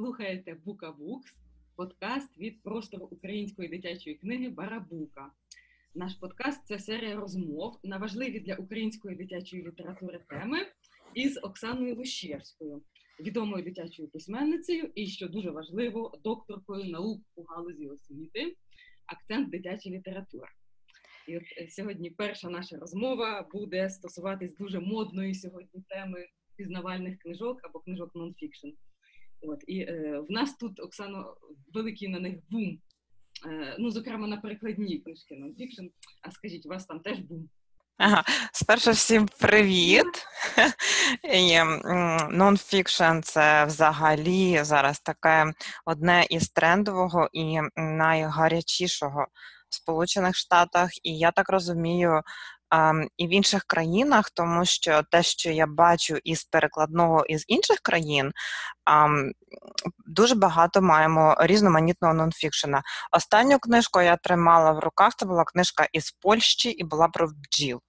Слухаєте Букабукс, подкаст від простору української дитячої книги Барабука. Наш подкаст це серія розмов на важливі для української дитячої літератури теми із Оксаною Лущевською, відомою дитячою письменницею і, що дуже важливо, докторкою наук у галузі освіти, акцент дитяча література. І от е, сьогодні перша наша розмова буде стосуватись дуже модної сьогодні теми пізнавальних книжок або книжок нонфікшн. От і е, в нас тут Оксано великий на них бум. Е, ну, зокрема, на перекладні книжки нонфікшн. А скажіть, у вас там теж бум? Ага, спершу всім привіт. Нонфікшн це взагалі зараз таке одне із трендового і найгарячішого в Сполучених Штатах, і я так розумію, і в інших країнах, тому що те, що я бачу із перекладного із інших країн, дуже багато маємо різноманітного нонфікшена. Останню книжку я тримала в руках, це була книжка із Польщі і була про бджіл.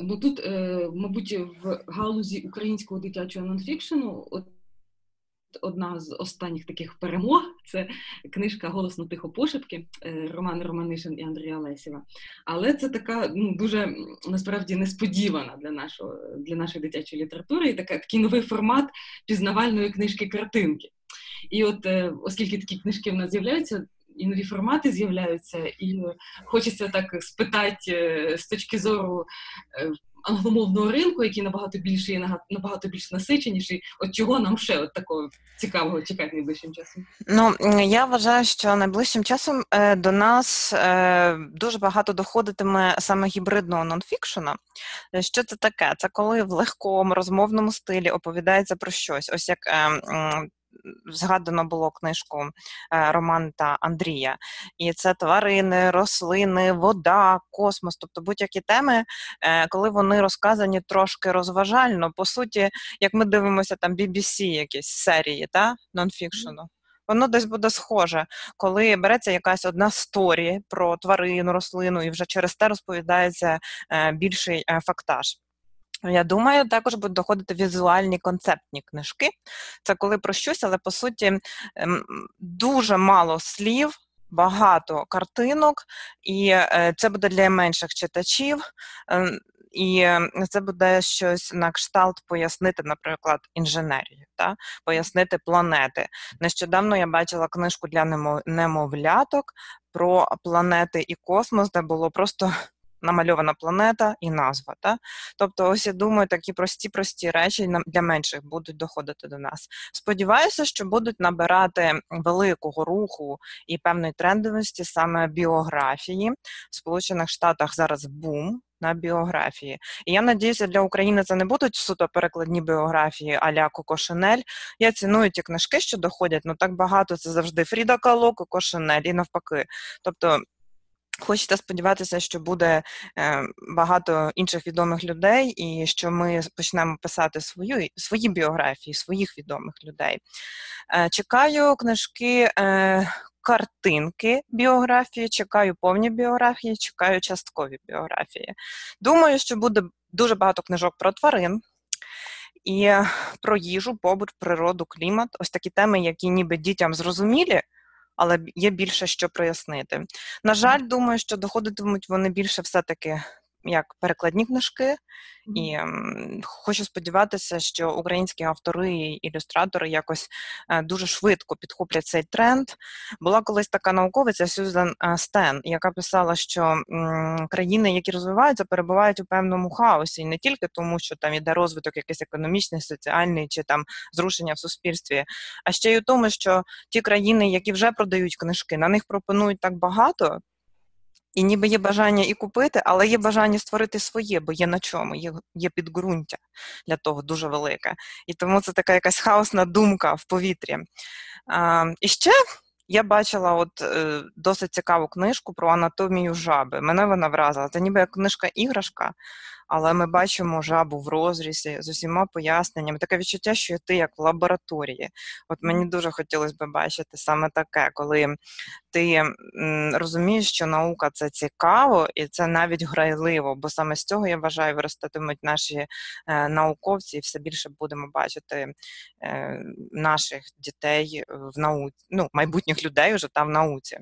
Ну тут, е, мабуть, в галузі українського дитячого нонфікшену от одна з останніх таких перемог це книжка Голосно тихо пошепки е, Роман Романишин і Андрія Лесєва. Але це така ну, дуже насправді несподівана для нашого, для нашої дитячої літератури і така, такий новий формат пізнавальної книжки-картинки. І от, е, оскільки такі книжки в нас з'являються, і нові формати з'являються, і хочеться так спитати е, з точки зору англомовного ринку, який набагато більший і набагато більш насиченіший. От чого нам ще от такого цікавого чекати найближчим часом? Ну я вважаю, що найближчим часом е, до нас е, дуже багато доходитиме саме гібридного нонфікшена. Що це таке? Це коли в легкому розмовному стилі оповідається про щось, ось як е, згадано було книжку е, Роман та Андрія. І це тварини, рослини, вода, космос, тобто будь-які теми, е, коли вони розказані трошки розважально, по суті, як ми дивимося там BBC якісь серії, та нонфікшену. Воно десь буде схоже, коли береться якась одна сторі про тварину, рослину, і вже через те розповідається е, більший фактаж. Я думаю, також будуть доходити візуальні концептні книжки. Це коли про щось, але по суті ем, дуже мало слів. Багато картинок, і е, це буде для менших читачів, ем, і це буде щось на кшталт пояснити, наприклад, інженерію, та пояснити планети. Нещодавно я бачила книжку для немовляток про планети і космос, де було просто намальована планета і назва. Та? Тобто, ось я думаю, такі прості-прості речі для менших будуть доходити до нас. Сподіваюся, що будуть набирати великого руху і певної трендовості саме біографії. В Сполучених Штатах зараз бум. На біографії. І я надіюся, для України це не будуть суто перекладні біографії а-ля Коко Шинель. Я ціную ті книжки, що доходять, ну так багато це завжди Фріда Кало, Коко Шинель і навпаки. Тобто Хочете сподіватися, що буде е, багато інших відомих людей, і що ми почнемо писати свою свої біографії, своїх відомих людей. Е, чекаю книжки, е, картинки біографії, чекаю повні біографії, чекаю часткові біографії. Думаю, що буде дуже багато книжок про тварин. І про їжу, побут, природу, клімат ось такі теми, які ніби дітям зрозумілі, але є більше що прояснити. На жаль, думаю, що доходитимуть вони більше все-таки як перекладні книжки, і хочу сподіватися, що українські автори і ілюстратори якось е, дуже швидко підхоплять цей тренд. Була колись така науковиця Сюзан е, Стен, яка писала, що країни, які розвиваються, перебувають у певному хаосі, і не тільки тому, що там іде розвиток якийсь економічний, соціальний чи там зрушення в суспільстві, а ще й у тому, що ті країни, які вже продають книжки, на них пропонують так багато. І ніби є бажання і купити, але є бажання створити своє, бо є на чому, є є підґрунтя для того дуже велике. І тому це така якась хаосна думка в повітрі. А, І ще я бачила от е, досить цікаву книжку про анатомію жаби. Мене вона вразила. Це ніби як книжка іграшка, але ми бачимо жабу в розрізі з усіма поясненнями. Таке відчуття, що ти як в лабораторії. От мені дуже хотілося б бачити саме таке, коли ти розумієш, що наука це цікаво і це навіть грайливо, бо саме з цього я вважаю, виростатимуть наші е, науковці, і все більше будемо бачити е, наших дітей в науці, ну майбутніх людей вже там в науці.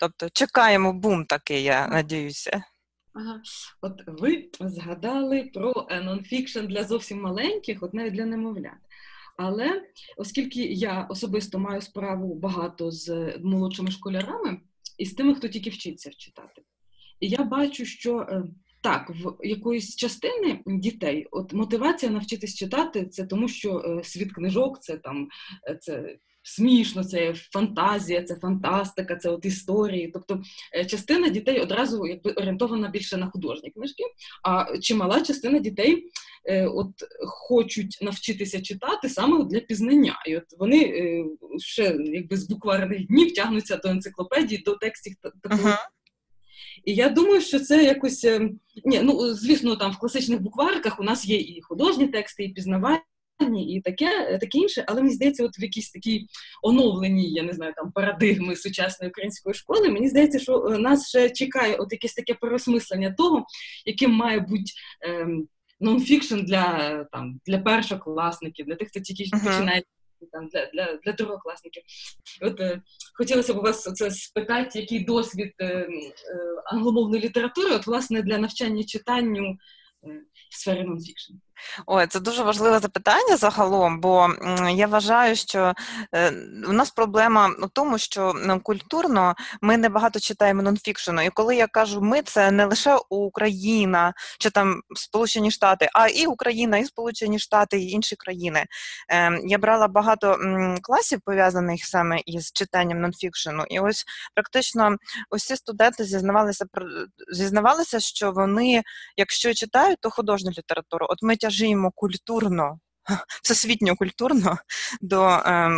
Тобто чекаємо бум такий, я надіюся. Ага. От ви згадали про нонфікшн для зовсім маленьких, от навіть для немовлят. Але оскільки я особисто маю справу багато з молодшими школярами і з тими, хто тільки вчиться вчитати, і я бачу, що е, так, в якоїсь частини дітей от мотивація навчитись читати, це тому, що е, світ книжок, це там е, це смішно, це фантазія, це фантастика, це от історії. Тобто е, частина дітей одразу якби орієнтована більше на художні книжки, а чимала частина дітей е, от хочуть навчитися читати саме для пізнання. І от вони е, ще якби з букварних днів тягнуться до енциклопедії, до текстів такого. Uh-huh. І я думаю, що це якось ні, ну звісно, там в класичних буквариках у нас є і художні тексти, і пізнавання і таке таке інше, але мені здається, от в якійсь такій оновленій, я не знаю, там парадигми сучасної української школи, мені здається, що е, нас ще чекає от якесь таке переосмислення того, яким має бути ем, нонфікшн для там для першокласників, для тих, хто тільки uh-huh. починає там для для, для другокласників. От е, хотілося б у вас це спитати, який досвід е, е, англомовної літератури, от власне для навчання читанню е, в сфері нонфікшн. Ой, це дуже важливе запитання загалом, бо я вважаю, що е, у нас проблема в тому, що культурно ми не багато читаємо нонфікшену. І коли я кажу ми, це не лише Україна чи там Сполучені Штати, а і Україна, і Сполучені Штати, і інші країни. Ем, я брала багато класів пов'язаних саме із читанням нонфікшену, і ось практично усі студенти зізнавалися зізнавалися, що вони, якщо читають, то художню літературу. От ми тяжіємо культурно, всесвітньо культурно до е,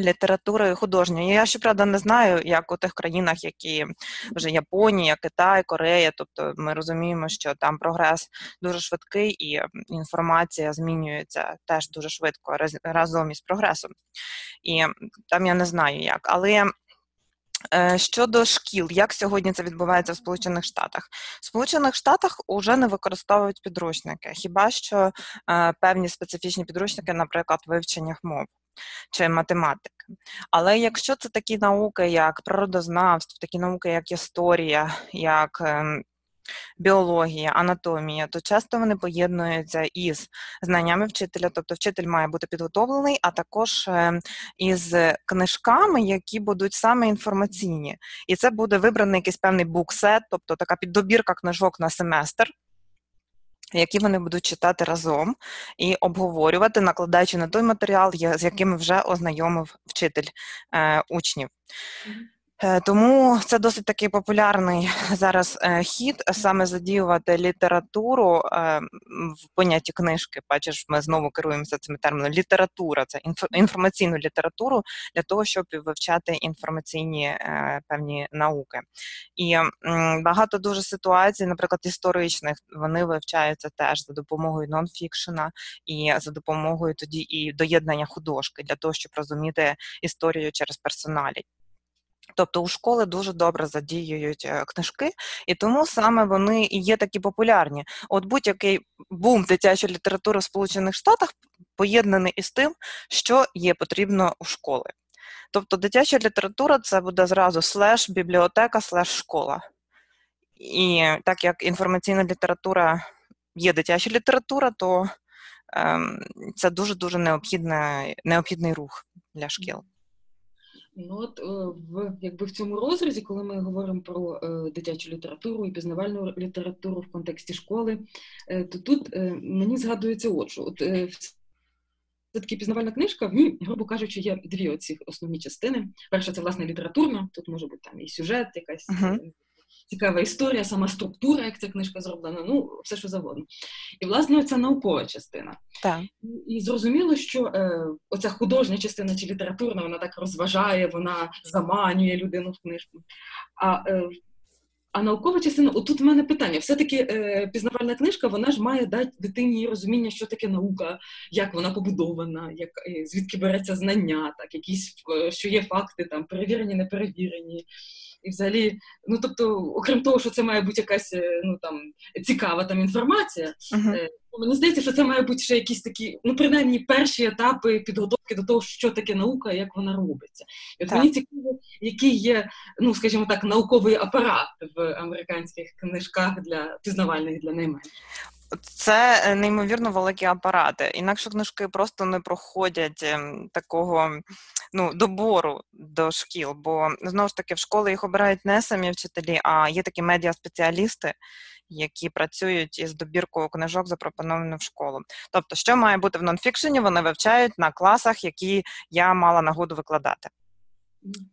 літератури художньої. Я щоправда не знаю, як у тих країнах, які вже Японія, Китай, Корея. Тобто ми розуміємо, що там прогрес дуже швидкий і інформація змінюється теж дуже швидко разом із прогресом. І там я не знаю як. Але щодо шкіл, як сьогодні це відбувається в Сполучених Штатах? В Сполучених Штатах вже не використовують підручники, хіба що е, певні специфічні підручники, наприклад, вивчення мов чи математики. Але якщо це такі науки, як природознавство, такі науки, як історія, як ем, біологія, анатомія, то часто вони поєднуються із знаннями вчителя, тобто вчитель має бути підготовлений, а також е, із книжками, які будуть саме інформаційні. І це буде вибраний якийсь певний буксет, тобто така піддобірка книжок на семестр. Які вони будуть читати разом і обговорювати, накладаючи на той матеріал, з яким вже ознайомив вчитель е, учнів. Е, тому це досить такий популярний зараз е, хід саме задіювати літературу е, в понятті книжки. Бачиш, ми знову керуємося цим терміном. Література це інформаційну літературу для того, щоб вивчати інформаційні певні науки. І багато дуже ситуацій, наприклад, історичних, вони вивчаються теж за допомогою нонфікшена і за допомогою тоді і доєднання художки для того, щоб розуміти історію через персоналі. Тобто у школи дуже добре задіюють е, книжки, і тому саме вони і є такі популярні. От будь-який бум дитячої літератури в Сполучених Штатах поєднаний із тим, що є потрібно у школи. Тобто дитяча література це буде зразу слеш бібліотека, слеш школа. І так як інформаційна література є дитяча література, то ем, це дуже дуже необхідний рух для шкіл. Ну от е, в якби в цьому розрізі, коли ми говоримо про е, дитячу літературу і пізнавальну літературу в контексті школи, е, то тут мені згадується от що. От, це таки пізнавальна книжка, в ній, грубо кажучи, є дві оці основні частини. Перша це власне літературна, тут може бути там і сюжет, якась uh-huh цікава історія, сама структура, як ця книжка зроблена, ну все що завгодно. І власне ця наукова частина. Так. І зрозуміло, що е, оця художня частина чи літературна, вона так розважає, вона заманює людину в книжку. А е, А наукова частина, отут в мене питання. Все-таки е, пізнавальна книжка, вона ж має дати дитині розуміння, що таке наука, як вона побудована, як е, звідки береться знання, так якісь е, що є факти, там перевірені, неперевірені. І взагалі, ну тобто, окрім того, що це має бути якась е, ну там цікава там інформація, uh-huh. мені здається, що це має бути ще якісь такі, ну принаймні перші етапи підготовки до того, що таке наука, як вона робиться. І от так. мені цікаво, який є, ну скажімо так, науковий апарат в американських книжках для пізнавальних для найменших. Це е, неймовірно великі апарати. Інакше книжки просто не проходять ем, такого ну, добору до шкіл, бо знову ж таки в школи їх обирають не самі вчителі, а є такі медіаспеціалісти, які працюють із добіркою книжок, запропонованих в школу. Тобто, що має бути в нонфікшені, вони вивчають на класах, які я мала нагоду викладати.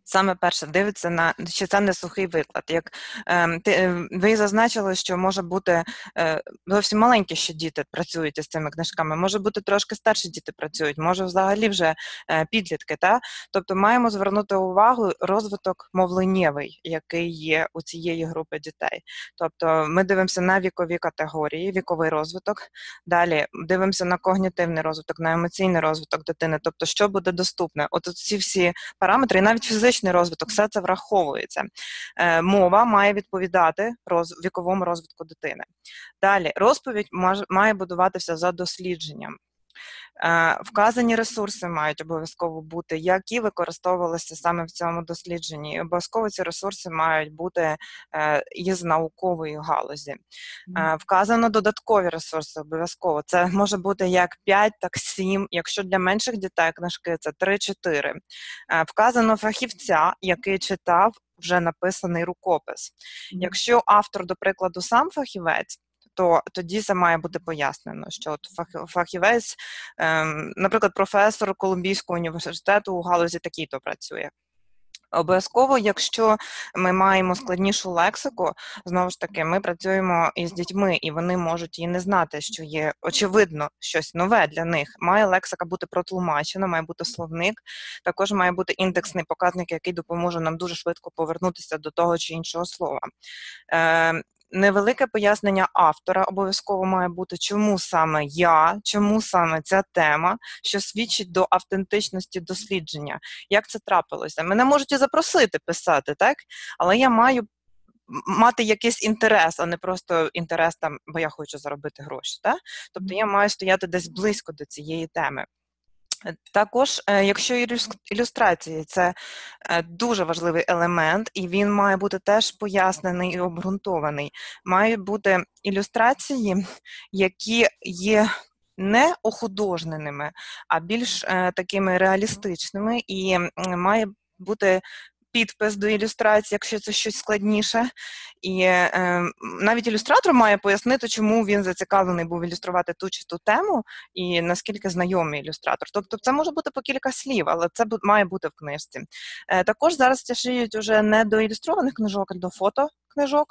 Саме перше дивиться на чи це не сухий виклад. Як е, ти е, ви зазначили, що може бути е, зовсім маленькі ще діти працюють із цими книжками, може бути трошки старші діти працюють, може взагалі вже е, підлітки. Та? Тобто маємо звернути увагу розвиток мовленнєвий, який є у цієї групи дітей. Тобто ми дивимося на вікові категорії, віковий розвиток. Далі дивимося на когнітивний розвиток, на емоційний розвиток дитини, тобто, що буде доступне. От ці всі параметри, і навіть навіть фізичний розвиток, все це враховується. Е, мова має відповідати віковому розвитку дитини. Далі розповідь має будуватися за дослідженням. Е, вказані ресурси мають обов'язково бути, які використовувалися саме в цьому дослідженні. Обов'язково ці ресурси мають бути е, із наукової галузі. Е, вказано додаткові ресурси, обов'язково. Це може бути як 5, так 7. Якщо для менших дітей книжки це 3-4. Вказано фахівця, який читав вже написаний рукопис. Якщо автор, до прикладу, сам фахівець то тоді це має бути пояснено, що от фахівець, ем, наприклад, професор Колумбійського університету у галузі такий-то працює. Обов'язково, якщо ми маємо складнішу лексику, знову ж таки, ми працюємо із дітьми, і вони можуть і не знати, що є очевидно щось нове для них. Має лексика бути протлумачена, має бути словник. Також має бути індексний показник, який допоможе нам дуже швидко повернутися до того чи іншого слова. Невелике пояснення автора обов'язково має бути, чому саме я, чому саме ця тема, що свідчить до автентичності дослідження. Як це трапилося? Мене можуть і запросити писати, так? Але я маю. Мати якийсь інтерес, а не просто інтерес там, бо я хочу заробити гроші. Так? Тобто я маю стояти десь близько до цієї теми. Також, е, якщо ілюстрації, це е, дуже важливий елемент, і він має бути теж пояснений і обґрунтований. Мають бути ілюстрації, які є не охудожненими, а більш е, такими реалістичними, і має бути підпис до ілюстрації, якщо це щось складніше. І е, навіть ілюстратор має пояснити, чому він зацікавлений був ілюструвати ту чи ту тему, і наскільки знайомий ілюстратор. Тобто це може бути по кілька слів, але це має бути в книжці. Е, також зараз тяжіють уже не до ілюстрованих книжок, а до фото книжок.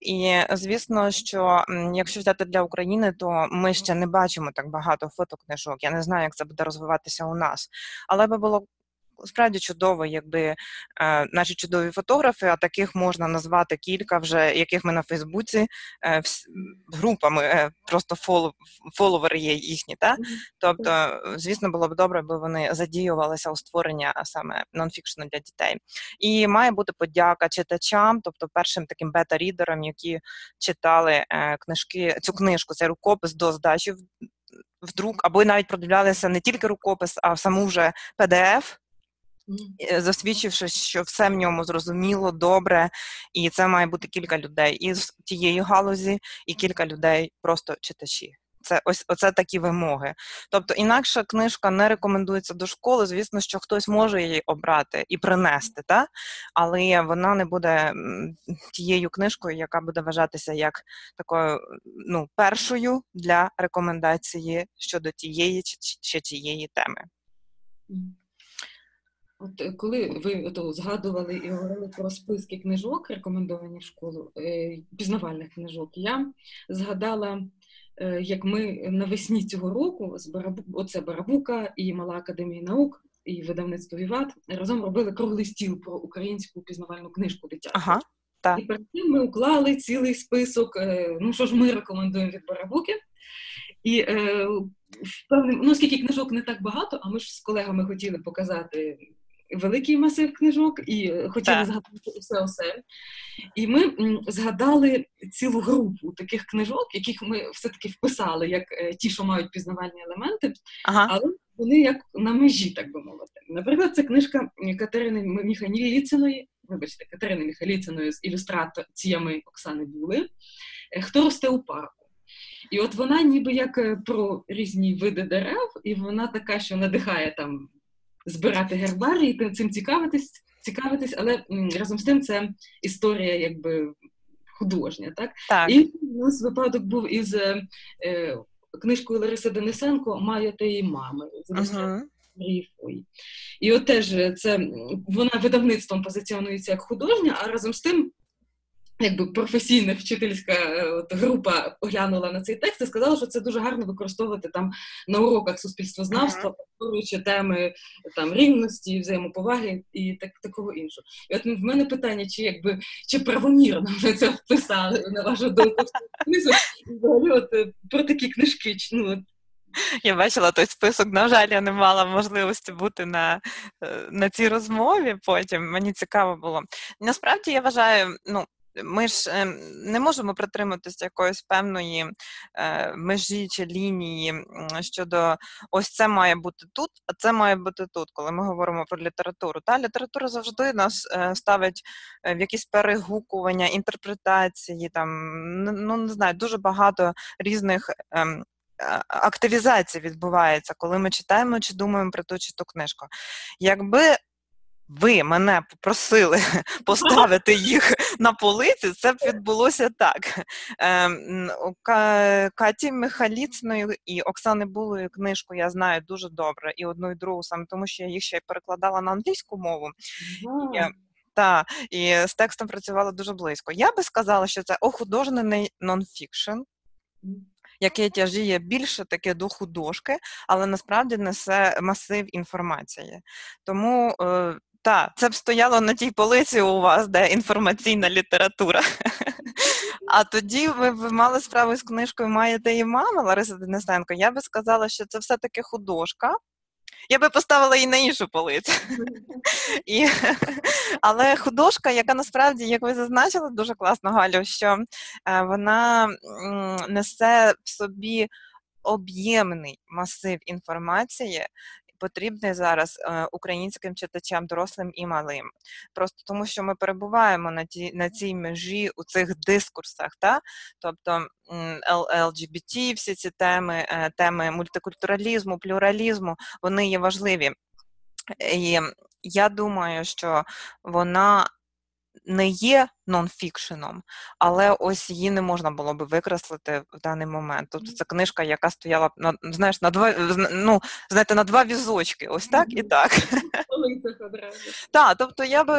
І звісно, що якщо взяти для України, то ми ще не бачимо так багато фотокнижок. Я не знаю, як це буде розвиватися у нас, але би було справді чудово, якби е, наші чудові фотографи, а таких можна назвати кілька, вже яких ми на Фейсбуці е, групами, е, просто фоло, фоловери є їхні. Та? Тобто, звісно, було б добре, аби вони задіювалися у створення саме нонфікшну для дітей. І має бути подяка читачам, тобто першим таким бета-рідерам, які читали книжки, цю книжку, цей рукопис до здачі. В друк, або навіть продивлялися не тільки рукопис, а саму вже PDF, засвідчивши, що все в ньому зрозуміло, добре, і це має бути кілька людей із тієї галузі, і кілька людей просто читачі. Це ось оце такі вимоги. Тобто інакша книжка не рекомендується до школи. Звісно, що хтось може її обрати і принести, та? але вона не буде тією книжкою, яка буде вважатися як такою ну, першою для рекомендації щодо тієї чи тієї теми. От е, коли ви ото, згадували і говорили про списки книжок, рекомендовані в школу, е, пізнавальних книжок, я згадала, е, як ми навесні цього року з Барабу, оце Барабука і Мала Академія наук і видавництво Віват разом робили круглий стіл про українську пізнавальну книжку дитячу. Ага. так. І перед цим ми уклали цілий список. Ну що ж, ми рекомендуємо від Барабуки. І е, певним, ну, оскільки книжок не так багато, а ми ж з колегами хотіли показати великий масив книжок і хотіли так. згадати усе усе. І ми згадали цілу групу таких книжок, яких ми все-таки вписали, як е, ті, що мають пізнавальні елементи, ага. але вони як на межі, так би мовити. Наприклад, це книжка Катерини Міхайліциної, вибачте, Катерини Міхайліциної з ілюстраціями Оксани Були, «Е, Хто росте у парку. І от вона ніби як е, про різні види дерев, і вона така, що надихає там збирати гербарії, цим цікавитись, цікавитись, але разом з тим це історія якби художня. Так? так. І у нас випадок був із е, е книжкою Лариси Денисенко Маю тієї мами. Uh-huh. І от теж це вона видавництвом позиціонується як художня, а разом з тим якби професійна вчительська е, от, група оглянула на цей текст і сказала, що це дуже гарно використовувати там на уроках суспільствознавства, повторюючи теми там рівності, взаємоповаги і так такого іншого. І от в мене питання, чи якби чи правомірно ви це вписали на вашу думку взагалі от е, про такі книжки. ну, я бачила той список, на жаль, я не мала можливості бути на е, на цій розмові. Потім мені цікаво було. Насправді я вважаю, ну ми ж ем, не можемо притриматися якоїсь певної е, межі чи лінії щодо ось це має бути тут, а це має бути тут, коли ми говоримо про літературу. Та література завжди нас е, ставить е, в якісь перегукування, інтерпретації, там ну не знаю, дуже багато різних. Ем, активізація відбувається, коли ми читаємо чи думаємо про ту чи ту книжку. Якби ви мене попросили поставити їх на полиці, це б відбулося так. Ем, Каті Михаліцною і Оксани Булою книжку я знаю дуже добре, і одну і другу, саме тому що я їх ще й перекладала на англійську мову. Та, і з текстом працювала дуже близько. Я би сказала, що це охудожений нонфікшн. Яке тяжіє більше таке до художки, але насправді несе масив інформації. Тому е, так, це б стояло на тій полиці у вас, де інформаційна література. А тоді ви б мали справу з книжкою Маєте і мама Лариса Денисенко. Я би сказала, що це все-таки художка. Я би поставила її на іншу полицю. І, Але художка, яка насправді, як ви зазначили, дуже класно, Галю, що е, вона несе в собі об'ємний масив інформації, потрібний зараз е, українським читачам, дорослим і малим. Просто тому, що ми перебуваємо на ті на цій межі у цих дискурсах, та тобто ЛГБТ, всі ці теми, е, теми мультикультуралізму, плюралізму, вони є важливі. І я думаю, що вона не є нонфікшеном, але ось її не можна було би викреслити в даний момент. Тобто це книжка, яка стояла на знаєш, на два ну, знаєте, на два візочки, ось так і так. Так, тобто я би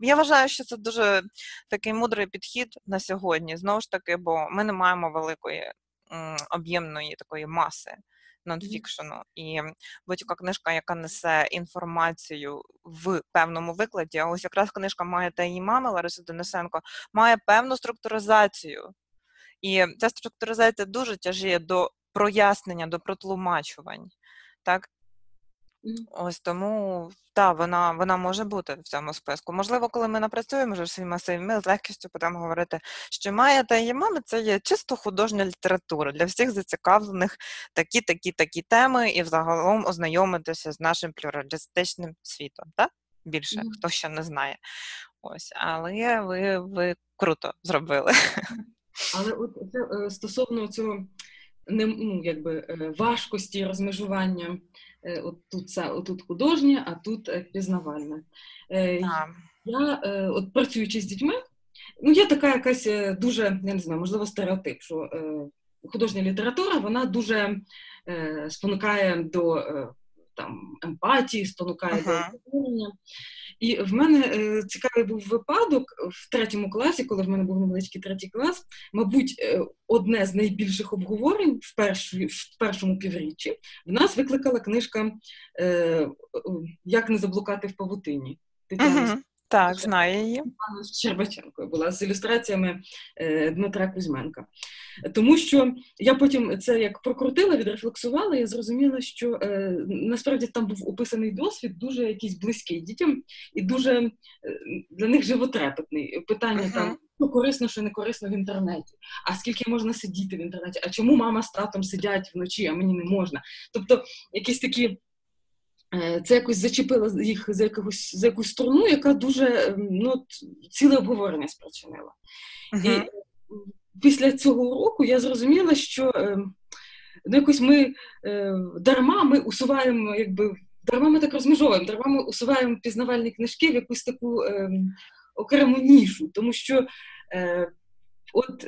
я вважаю, що це дуже такий мудрий підхід на сьогодні. Знову ж таки, бо ми не маємо великої об'ємної такої маси нонфікшену. І будь-яка книжка, яка несе інформацію в певному викладі, а ось якраз книжка має та її мами Лариси Денисенко, має певну структуризацію. І ця структуризація дуже тяжіє до прояснення, до протлумачувань. Так? Ось тому так, вона вона може бути в цьому списку. Можливо, коли ми напрацюємо вже свій масив, ми з легкістю будемо говорити, що має та її мами це є чисто художня література для всіх зацікавлених такі, такі, такі теми, і взагалом ознайомитися з нашим плюралістичним світом. так? Більше mm-hmm. хто ще не знає. Ось, але ви ви круто зробили. Але от це е, стосовно цього не ну, якби е, важкості розмежування. Е, от тут тут художнє, а тут е, пізнавальне. А. Я от працюючи з дітьми, ну є така якась дуже, я не знаю, можливо, стереотип, що художня література вона дуже спонукає до там емпатії, спонукає ага. до обговорення. І в мене е, цікавий був випадок в третьому класі, коли в мене був невеличкий третій клас. Мабуть, е, одне з найбільших обговорень в першу, в першому півріччі в нас викликала книжка е, Як не заблукати в павутині. Тетяна. Ага. Так, знаю її. З Щербаченкою була з ілюстраціями е, Дмитра Кузьменка. Тому що я потім це як прокрутила, відрефлексувала, я зрозуміла, що е, насправді там був описаний досвід, дуже якийсь близький дітям і дуже е, для них животрепетний. Питання uh-huh. там. Що корисно, що не корисно в інтернеті, а скільки можна сидіти в інтернеті? А чому мама з татом сидять вночі, а мені не можна? Тобто якісь такі це якось зачепило їх за якусь за якусь струну, яка дуже ем, ну, ціле обговорення спричинила. Uh-huh. І після цього уроку я зрозуміла, що ем, ну, якось ми е, дарма ми усуваємо, якби дарма ми так розмежовуємо, дарма ми усуваємо пізнавальні книжки в якусь таку е, окрему нішу, тому що. Е, От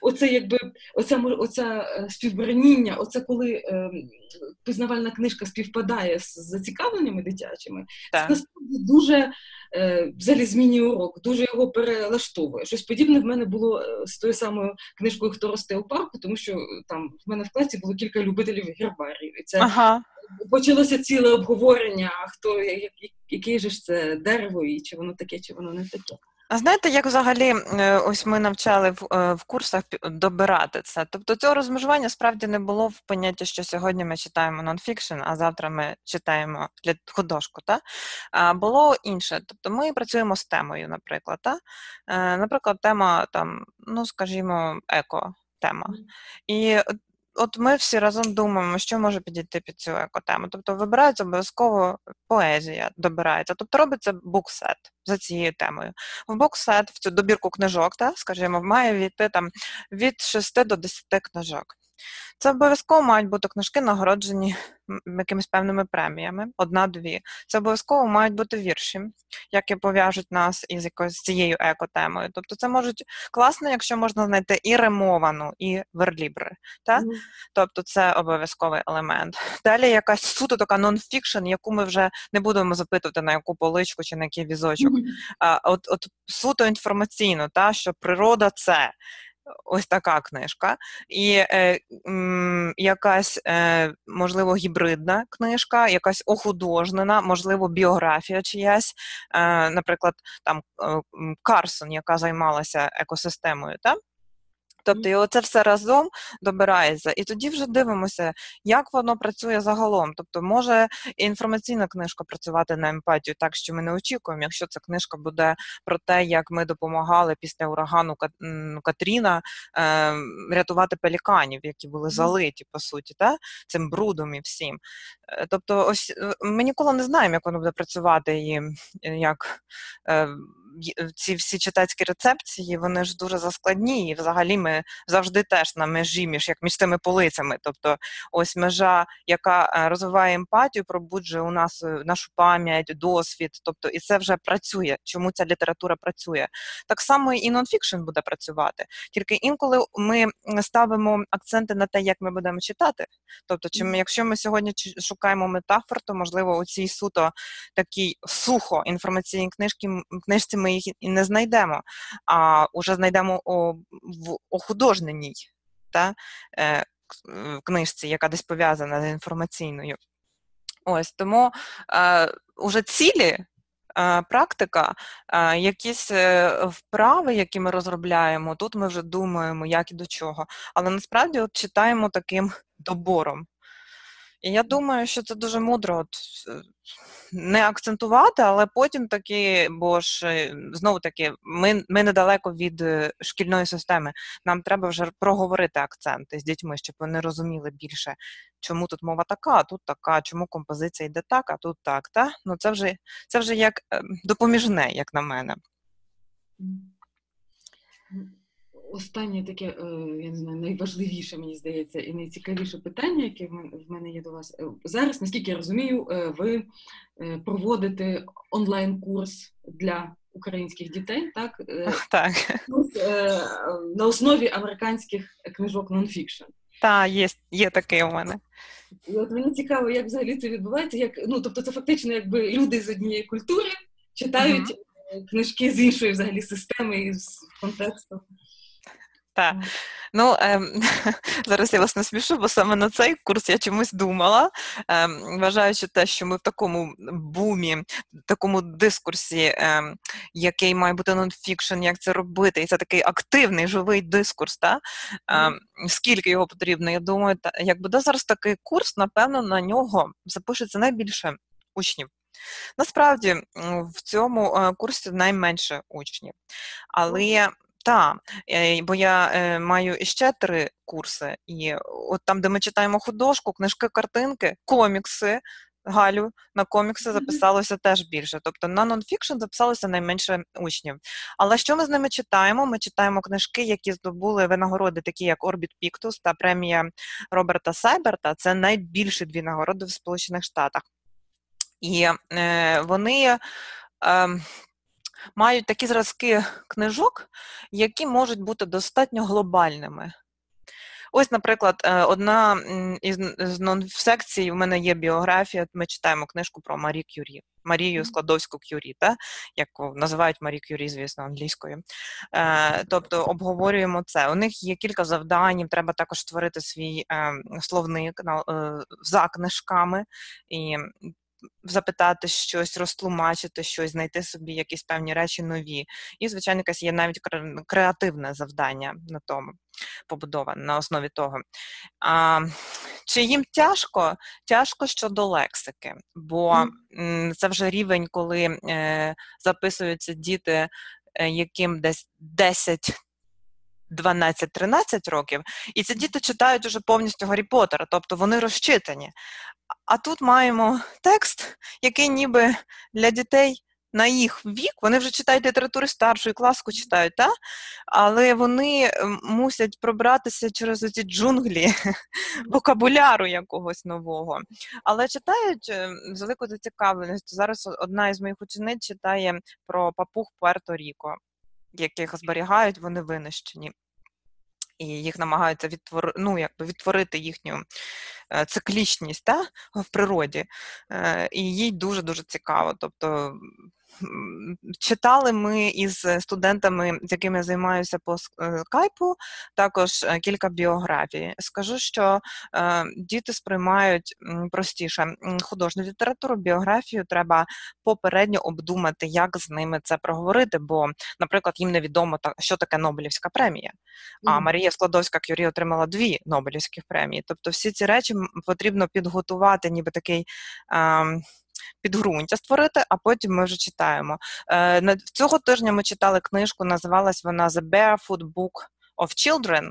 оце якби оця оця е, співбраніння, оце коли е, пізнавальна книжка співпадає з зацікавленнями дитячими, так. це насправді дуже е, взагалі змінює урок, дуже його перелаштовує. Щось подібне в мене було е, з тою самою книжкою Хто росте у парку, тому що там в мене в класі було кілька любителів гербарів. І це ага. почалося ціле обговорення, хто який же ж це дерево, і чи воно таке, чи воно не таке. А знаєте, як взагалі е, ось ми навчали в, е, в курсах добирати це? Тобто цього розмежування справді не було в понятті, що сьогодні ми читаємо нонфікшн, а завтра ми читаємо художку. Та? А було інше. Тобто ми працюємо з темою, наприклад. Та? Е, наприклад, тема там, ну скажімо, еко. Тема. І от ми всі разом думаємо, що може підійти під цю екотему. Тобто вибирається обов'язково поезія, добирається. Тобто робиться буксет за цією темою. В буксет, в цю добірку книжок, та, скажімо, має війти там від 6 до 10 книжок. Це обов'язково мають бути книжки, нагороджені якимись певними преміями, одна-дві. Це обов'язково мають бути вірші, які пов'яжуть нас із якоюсь цією екотемою. Тобто це можуть класно, якщо можна знайти і ремовану, і верлібри. Так? Mm. Тобто це обов'язковий елемент. Далі якась суто така нон-фікшн, яку ми вже не будемо запитувати на яку поличку чи на який візочок. Mm. А, От от суто інформаційно, та, що природа це. Ось така книжка, і е, м, якась, е, можливо, гібридна книжка, якась охудожнена, можливо, біографія чиясь, е, наприклад, там е, Карсон, яка займалася екосистемою. Та? Тобто і оце все разом добирається, і тоді вже дивимося, як воно працює загалом. Тобто, може інформаційна книжка працювати на емпатію, так що ми не очікуємо, якщо ця книжка буде про те, як ми допомагали після урагану Катріна е, рятувати пеліканів, які були залиті по суті, та? цим брудом і всім. Е, тобто, ось е, ми ніколи не знаємо, як воно буде працювати і як. Е, ці всі читацькі рецепції, вони ж дуже заскладні, і взагалі ми завжди теж на межі між як між тими полицями. Тобто, ось межа, яка е, розвиває емпатію, пробуджує у нас е, нашу пам'ять, досвід. Тобто, і це вже працює. Чому ця література працює? Так само і нонфікшн буде працювати. Тільки інколи ми ставимо акценти на те, як ми будемо читати. Тобто, чим якщо ми сьогодні шукаємо метафор, то можливо у цій суто такій сухо інформаційній книжці книжці ми їх і не знайдемо, а вже знайдемо у, в охудожненій та, е, книжці, яка десь пов'язана з інформаційною. Ось тому е, уже цілі. Е, практика, е, якісь е, вправи, які ми розробляємо, тут ми вже думаємо, як і до чого. Але насправді от читаємо таким добором. І я думаю, що це дуже мудро от, не акцентувати, але потім таки, бо ж е, знову таки, ми ми недалеко від е, шкільної системи. Нам треба вже проговорити акценти з дітьми, щоб вони розуміли більше, чому тут мова така, а тут така, чому композиція йде так, а тут так. Та? Ну це вже це вже як ем, допоміжне, як на мене останнє таке, е, я не знаю, найважливіше, мені здається, і найцікавіше питання, яке в мене є до вас. Е, зараз, наскільки я розумію, е, ви проводите онлайн-курс для українських дітей, так? Так. Курс на основі американських книжок нонфікшн. Так, є є такий у мене. І от Мені цікаво, як взагалі це відбувається. Як, ну, Тобто, це фактично якби люди з однієї культури читають uh-huh. книжки з іншої взагалі системи і з контексту. Так. Ну, ем, зараз я вас не смішу, бо саме на цей курс я чомусь думала, ем, вважаючи те, що ми в такому бумі, в такому дискурсі, ем, який має бути нонфікшн, як це робити, і це такий активний живий дискурс. Та? Ем, скільки його потрібно? Я думаю, та, як буде зараз такий курс, напевно, на нього запишеться найбільше учнів. Насправді в цьому е, курсі найменше учнів. Але так, е, бо я е, маю іще три курси, і от там, де ми читаємо художку, книжки, картинки, комікси. Галю на комікси записалося теж більше. Тобто на нонфікшн записалося найменше учнів. Але що ми з ними читаємо? Ми читаємо книжки, які здобули винагороди, такі як Орбіт Піктус та премія Роберта Сайберта. Це найбільші дві нагороди в Сполучених Штатах. І е, вони. Е, мають такі зразки книжок, які можуть бути достатньо глобальними. Ось, наприклад, е, одна із секцій в мене є біографія. Ми читаємо книжку про Марі Кюрі, Марію Складовську Кюрі, та, як називають Марі Кюрі, звісно, англійською. Е, тобто обговорюємо це. У них є кілька завдань, треба також створити свій е, словник за книжками. І запитати щось, розтлумачити щось, знайти собі якісь певні речі нові. І, звичайно, якесь є навіть креативне завдання на тому побудоване на основі того. А, Чи їм тяжко? Тяжко щодо лексики, бо mm. це вже рівень, коли е, записуються діти, е, яким десь 10 12-13 років, і ці діти читають уже повністю Гаррі Поттера, тобто вони розчитані. А тут маємо текст, який ніби для дітей на їх вік, вони вже читають літератури старшої класку читають, та? але вони мусять пробратися через ці джунглі вокабуляру якогось нового. Але читають е, з великою зацікавленістю. Зараз одна із моїх учениць читає про папуг Пуерто Ріко, яких зберігають, вони винищені і їх намагаються відтвор... ну, якби відтворити їхню е, циклічність та, в природі. Е, і їй дуже-дуже цікаво. Тобто Читали ми із студентами, з якими я займаюся по е, скайпу, також е, кілька біографій. Скажу, що е, діти сприймають простіше художню літературу, біографію треба попередньо обдумати, як з ними це проговорити, бо, наприклад, їм невідомо, що таке Нобелівська премія. А Марія Складовська Кюрі отримала дві Нобелівських премії. Тобто, всі ці речі потрібно підготувати, ніби такий. Підґрунтя створити, а потім ми вже читаємо. Е, цього тижня ми читали книжку, називалась вона The Barefoot Book of Children.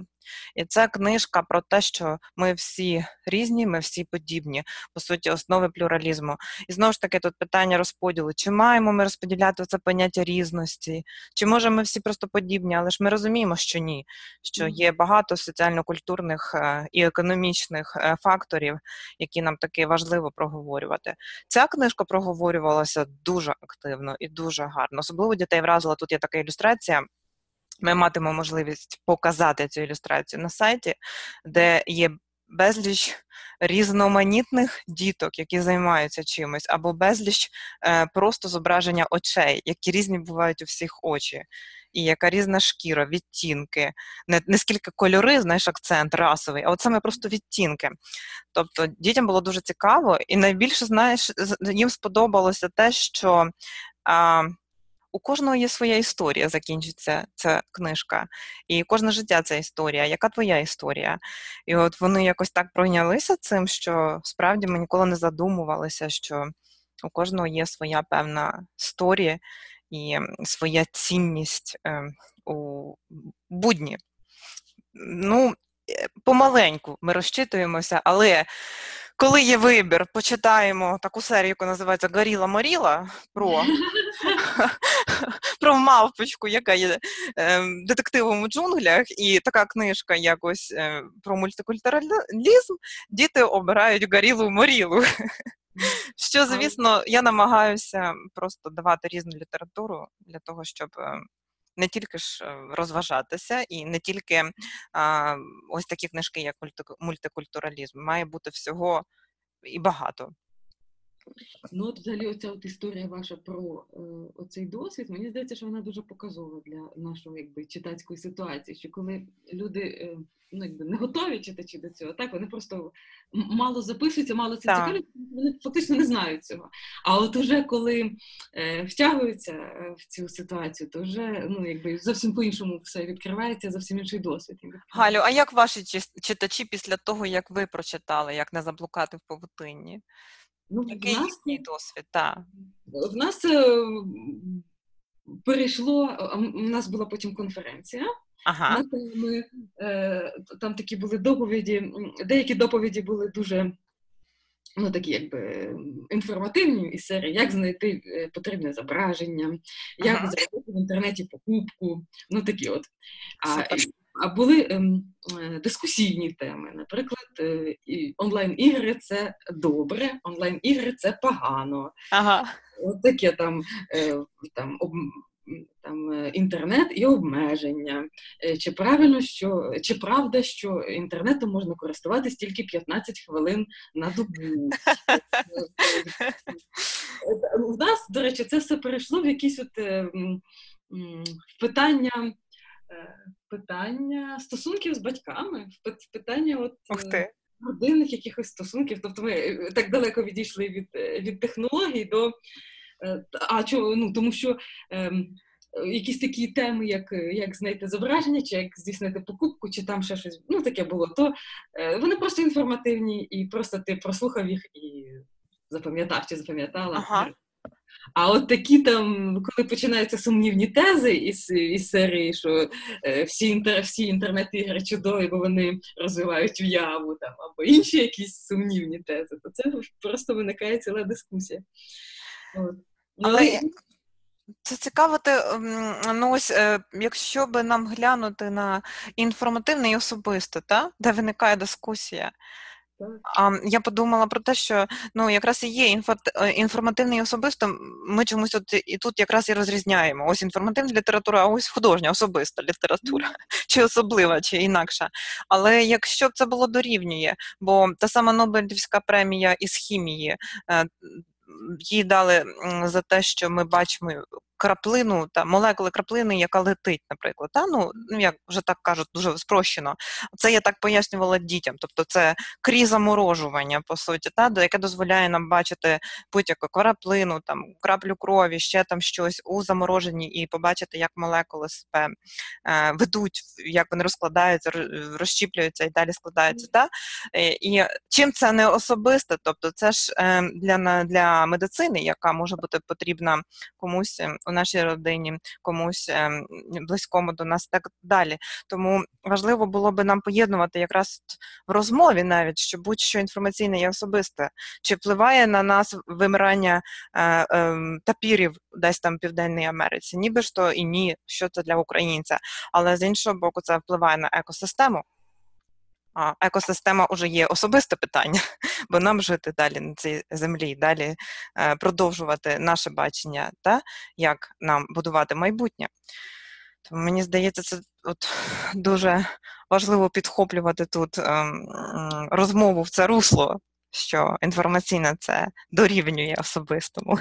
І це книжка про те, що ми всі різні, ми всі подібні, по суті, основи плюралізму. І знову ж таки, тут питання розподілу: чи маємо ми розподіляти це поняття різності, чи може ми всі просто подібні, але ж ми розуміємо, що ні, що є багато соціально-культурних е, і економічних е, факторів, які нам таки важливо проговорювати. Ця книжка проговорювалася дуже активно і дуже гарно. Особливо дітей вразила тут є така ілюстрація. Ми матимемо можливість показати цю ілюстрацію на сайті, де є безліч різноманітних діток, які займаються чимось, або безліч е, просто зображення очей, які різні бувають у всіх очі, і яка різна шкіра, відтінки, не, не скільки кольори, знаєш, акцент расовий, а от саме просто відтінки. Тобто дітям було дуже цікаво, і найбільше знаєш, їм сподобалося те, що. А, у кожного є своя історія, закінчиться ця книжка. І кожне життя це історія. Яка твоя історія? І от вони якось так пройнялися цим, що справді ми ніколи не задумувалися, що у кожного є своя певна історія і своя цінність е, у будні. Ну, е, помаленьку ми розчитуємося, але коли є вибір, почитаємо таку серію, яка називається Горіла Моріла про про мавпочку, яка є е, детективом у джунглях, і така книжка якось е, про мультикультуралізм, діти обирають Горілу Морілу. Що, звісно, я намагаюся просто давати різну літературу для того, щоб ем, не тільки ж е, розважатися, і не тільки а, ось такі книжки, як мультикультуралізм, має бути всього і багато. Ну, от взагалі, оця от історія ваша про е, оцей досвід, мені здається, що вона дуже показова для нашої якби читацької ситуації. Що коли люди е, ну, якби не готові читачі до цього, так вони просто мало записуються, мало це цікавлять, вони фактично не знають цього. А от уже коли е, втягуються е, в цю ситуацію, то вже ну якби зовсім по-іншому все відкривається, зовсім інший досвід. Галю, а як ваші читачі після того, як ви прочитали, як не заблукати в павутинні? Ну, Який нас, їхній досвід? так. В нас е, перейшло, у нас була потім конференція. Ага. Ми, е, Там такі були доповіді, деякі доповіді були дуже ну, такі якби інформативні із серії, як знайти е, потрібне зображення, як ага. зробити в інтернеті покупку, ну такі от. А, а були ем, е, дискусійні теми. Наприклад, е, онлайн-ігри це добре, онлайн-ігри це погано. Ага. От таке там е, там, об, там інтернет і обмеження. Е, чи правильно, що чи правда, що інтернетом можна користуватись тільки 15 хвилин на добу? У нас, до речі, це все перейшло в якісь от питання. Е, питання стосунків з батьками, питання от е, родинних якихось стосунків. Тобто ми е, так далеко відійшли від від технологій до а чого, ну тому що ем, якісь такі теми, як як знайти зображення, чи як здійснити покупку, чи там ще щось ну таке було, то е, вони просто інформативні, і просто ти прослухав їх і запам'ятав чи запам'ятала. Ага. А от такі там, коли починаються сумнівні тези із із серії, що е, всі інтер, всі інтернет-ігри чудові, бо вони розвивають уяву там, або інші якісь сумнівні тези, то це просто виникає ціла дискусія. От. Ну, Але це цікаво, ти, ем, ну ось, е, якщо би нам глянути на інформативне і особисте, та? де виникає дискусія. А я подумала про те, що ну якраз і є е, інформативне і особисто. Ми чомусь от і тут якраз і розрізняємо. Ось інформативна література, а ось художня, особиста література, чи особлива, чи інакша. Але якщо б це було дорівнює, бо та сама Нобелівська премія із хімії е, їй дали за те, що ми бачимо краплину та молекули краплини, яка летить, наприклад. Та? Ну, ну як вже так кажуть, дуже спрощено. Це я так пояснювала дітям. Тобто це крізь заморожування, по суті, та, яке дозволяє нам бачити будь-яку краплину, там, краплю крові, ще там щось у замороженні, і побачити, як молекули себе е, ведуть, як вони розкладаються, розщіплюються і далі складаються. Та? Е, і чим це не особисте, тобто це ж е, для, для медицини, яка може бути потрібна комусь. Ем, у нашій родині, комусь ем, близькому до нас, так далі. Тому важливо було би нам поєднувати якраз в розмові, навіть що будь-що інформаційне і особисте, чи впливає на нас вимирання е, е, тапірів десь там в Південній Америці, ніби ж то і ні, що це для українця, але з іншого боку, це впливає на екосистему а екосистема вже є особисте питання, бо нам жити далі на цій землі, далі е, продовжувати наше бачення, та як нам будувати майбутнє. Тому мені здається, це от дуже важливо підхоплювати тут е, розмову в це русло, що інформаційне це дорівнює особистому.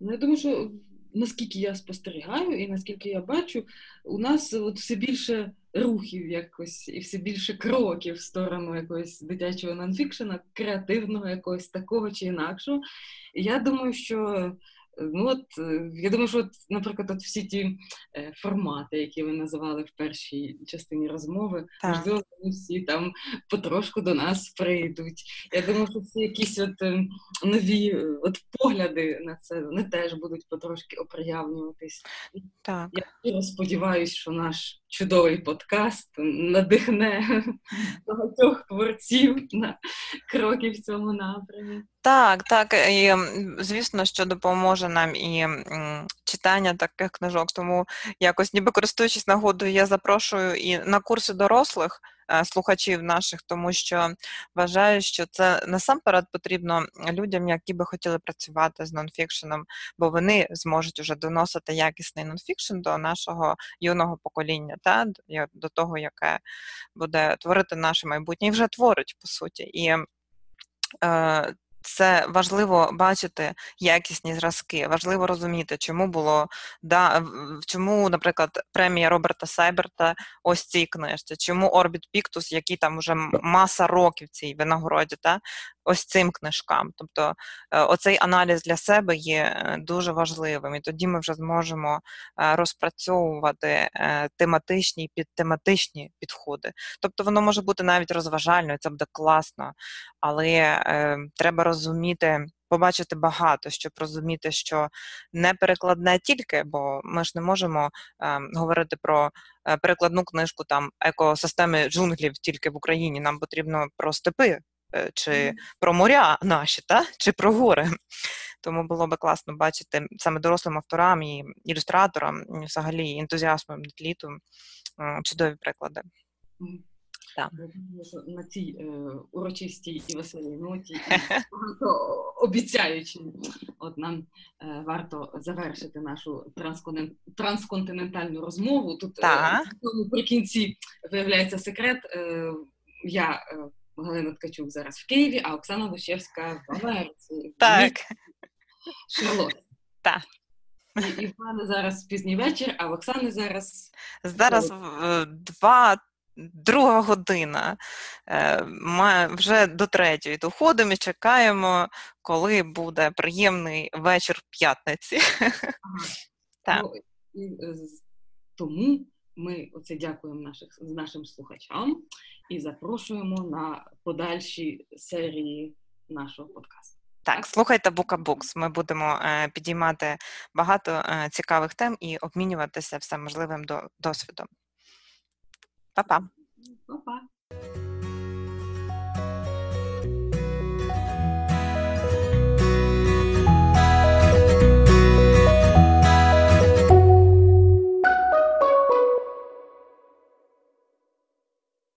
Ну, я думаю, що наскільки я спостерігаю і наскільки я бачу, у нас от все більше рухів якось і все більше кроків в сторону якогось дитячого нонфікшена, креативного, якогось такого чи інакшого. Я думаю, що Ну от е, я думаю, що от, наприклад, от всі ті е, формати, які ви називали в першій частині розмови, так. можливо, всі там потрошку до нас прийдуть. Я думаю, що всі якісь от е, нові е, от погляди на це вони теж будуть потрошки оприявнюватись. Так. Я сподіваюся, що наш чудовий подкаст надихне багатьох творців на кроки в цьому напрямі. Так, так, і звісно, що допоможе нам і читання таких книжок. Тому якось, ніби користуючись нагодою, я запрошую і на курси дорослих. Е, слухачів наших, тому що вважаю, що це насамперед потрібно людям, які би хотіли працювати з нонфікшеном, бо вони зможуть вже доносити якісний нонфікшн до нашого юного покоління, та до того, яке буде творити наше майбутнє, і вже творить по суті. І е, це важливо бачити якісні зразки, важливо розуміти, чому було да, чому, наприклад, премія Роберта Сайберта ось цій книжці, чому Орбіт Піктус, який там вже маса років цій винагороді, та, ось цим книжкам. Тобто е, оцей аналіз для себе є е, дуже важливим, і тоді ми вже зможемо е, розпрацьовувати тематичні і підтематичні підходи. Тобто воно може бути навіть розважальною, це буде класно, але е, треба розуміти. Побачити багато, щоб розуміти, що не перекладне тільки, бо ми ж не можемо е, говорити про е, перекладну книжку там екосистеми джунглів тільки в Україні. Нам потрібно про степи Е, чи про моря наші, та? чи про гори. Тому було би класно бачити саме дорослим авторам і ілюстраторам, і взагалі ентузіастом літу чудові приклади. Так. На цій е, урочистій і веселій ноті багато обіцяючи, от нам е, варто завершити нашу трансконтинентальну розмову. Тут е, при кінці виявляється секрет. Е, я е, Галина Ткачук зараз в Києві, а Оксана Лущевська в Америці. Так. Шарлот. Так. І, і в мене зараз пізній вечір, а в Оксани зараз. Зараз два. Друга година, е, вже до третьої доходимо і чекаємо, коли буде приємний вечір п'ятниці. Ага. Ну, е, Тому ми оце дякуємо наших, нашим слухачам і запрошуємо на подальші серії нашого подкасту. Так, слухайте Букабукс. Ми будемо е, підіймати багато е, цікавих тем і обмінюватися всеможливим до, досвідом. Tá, tá. Opa.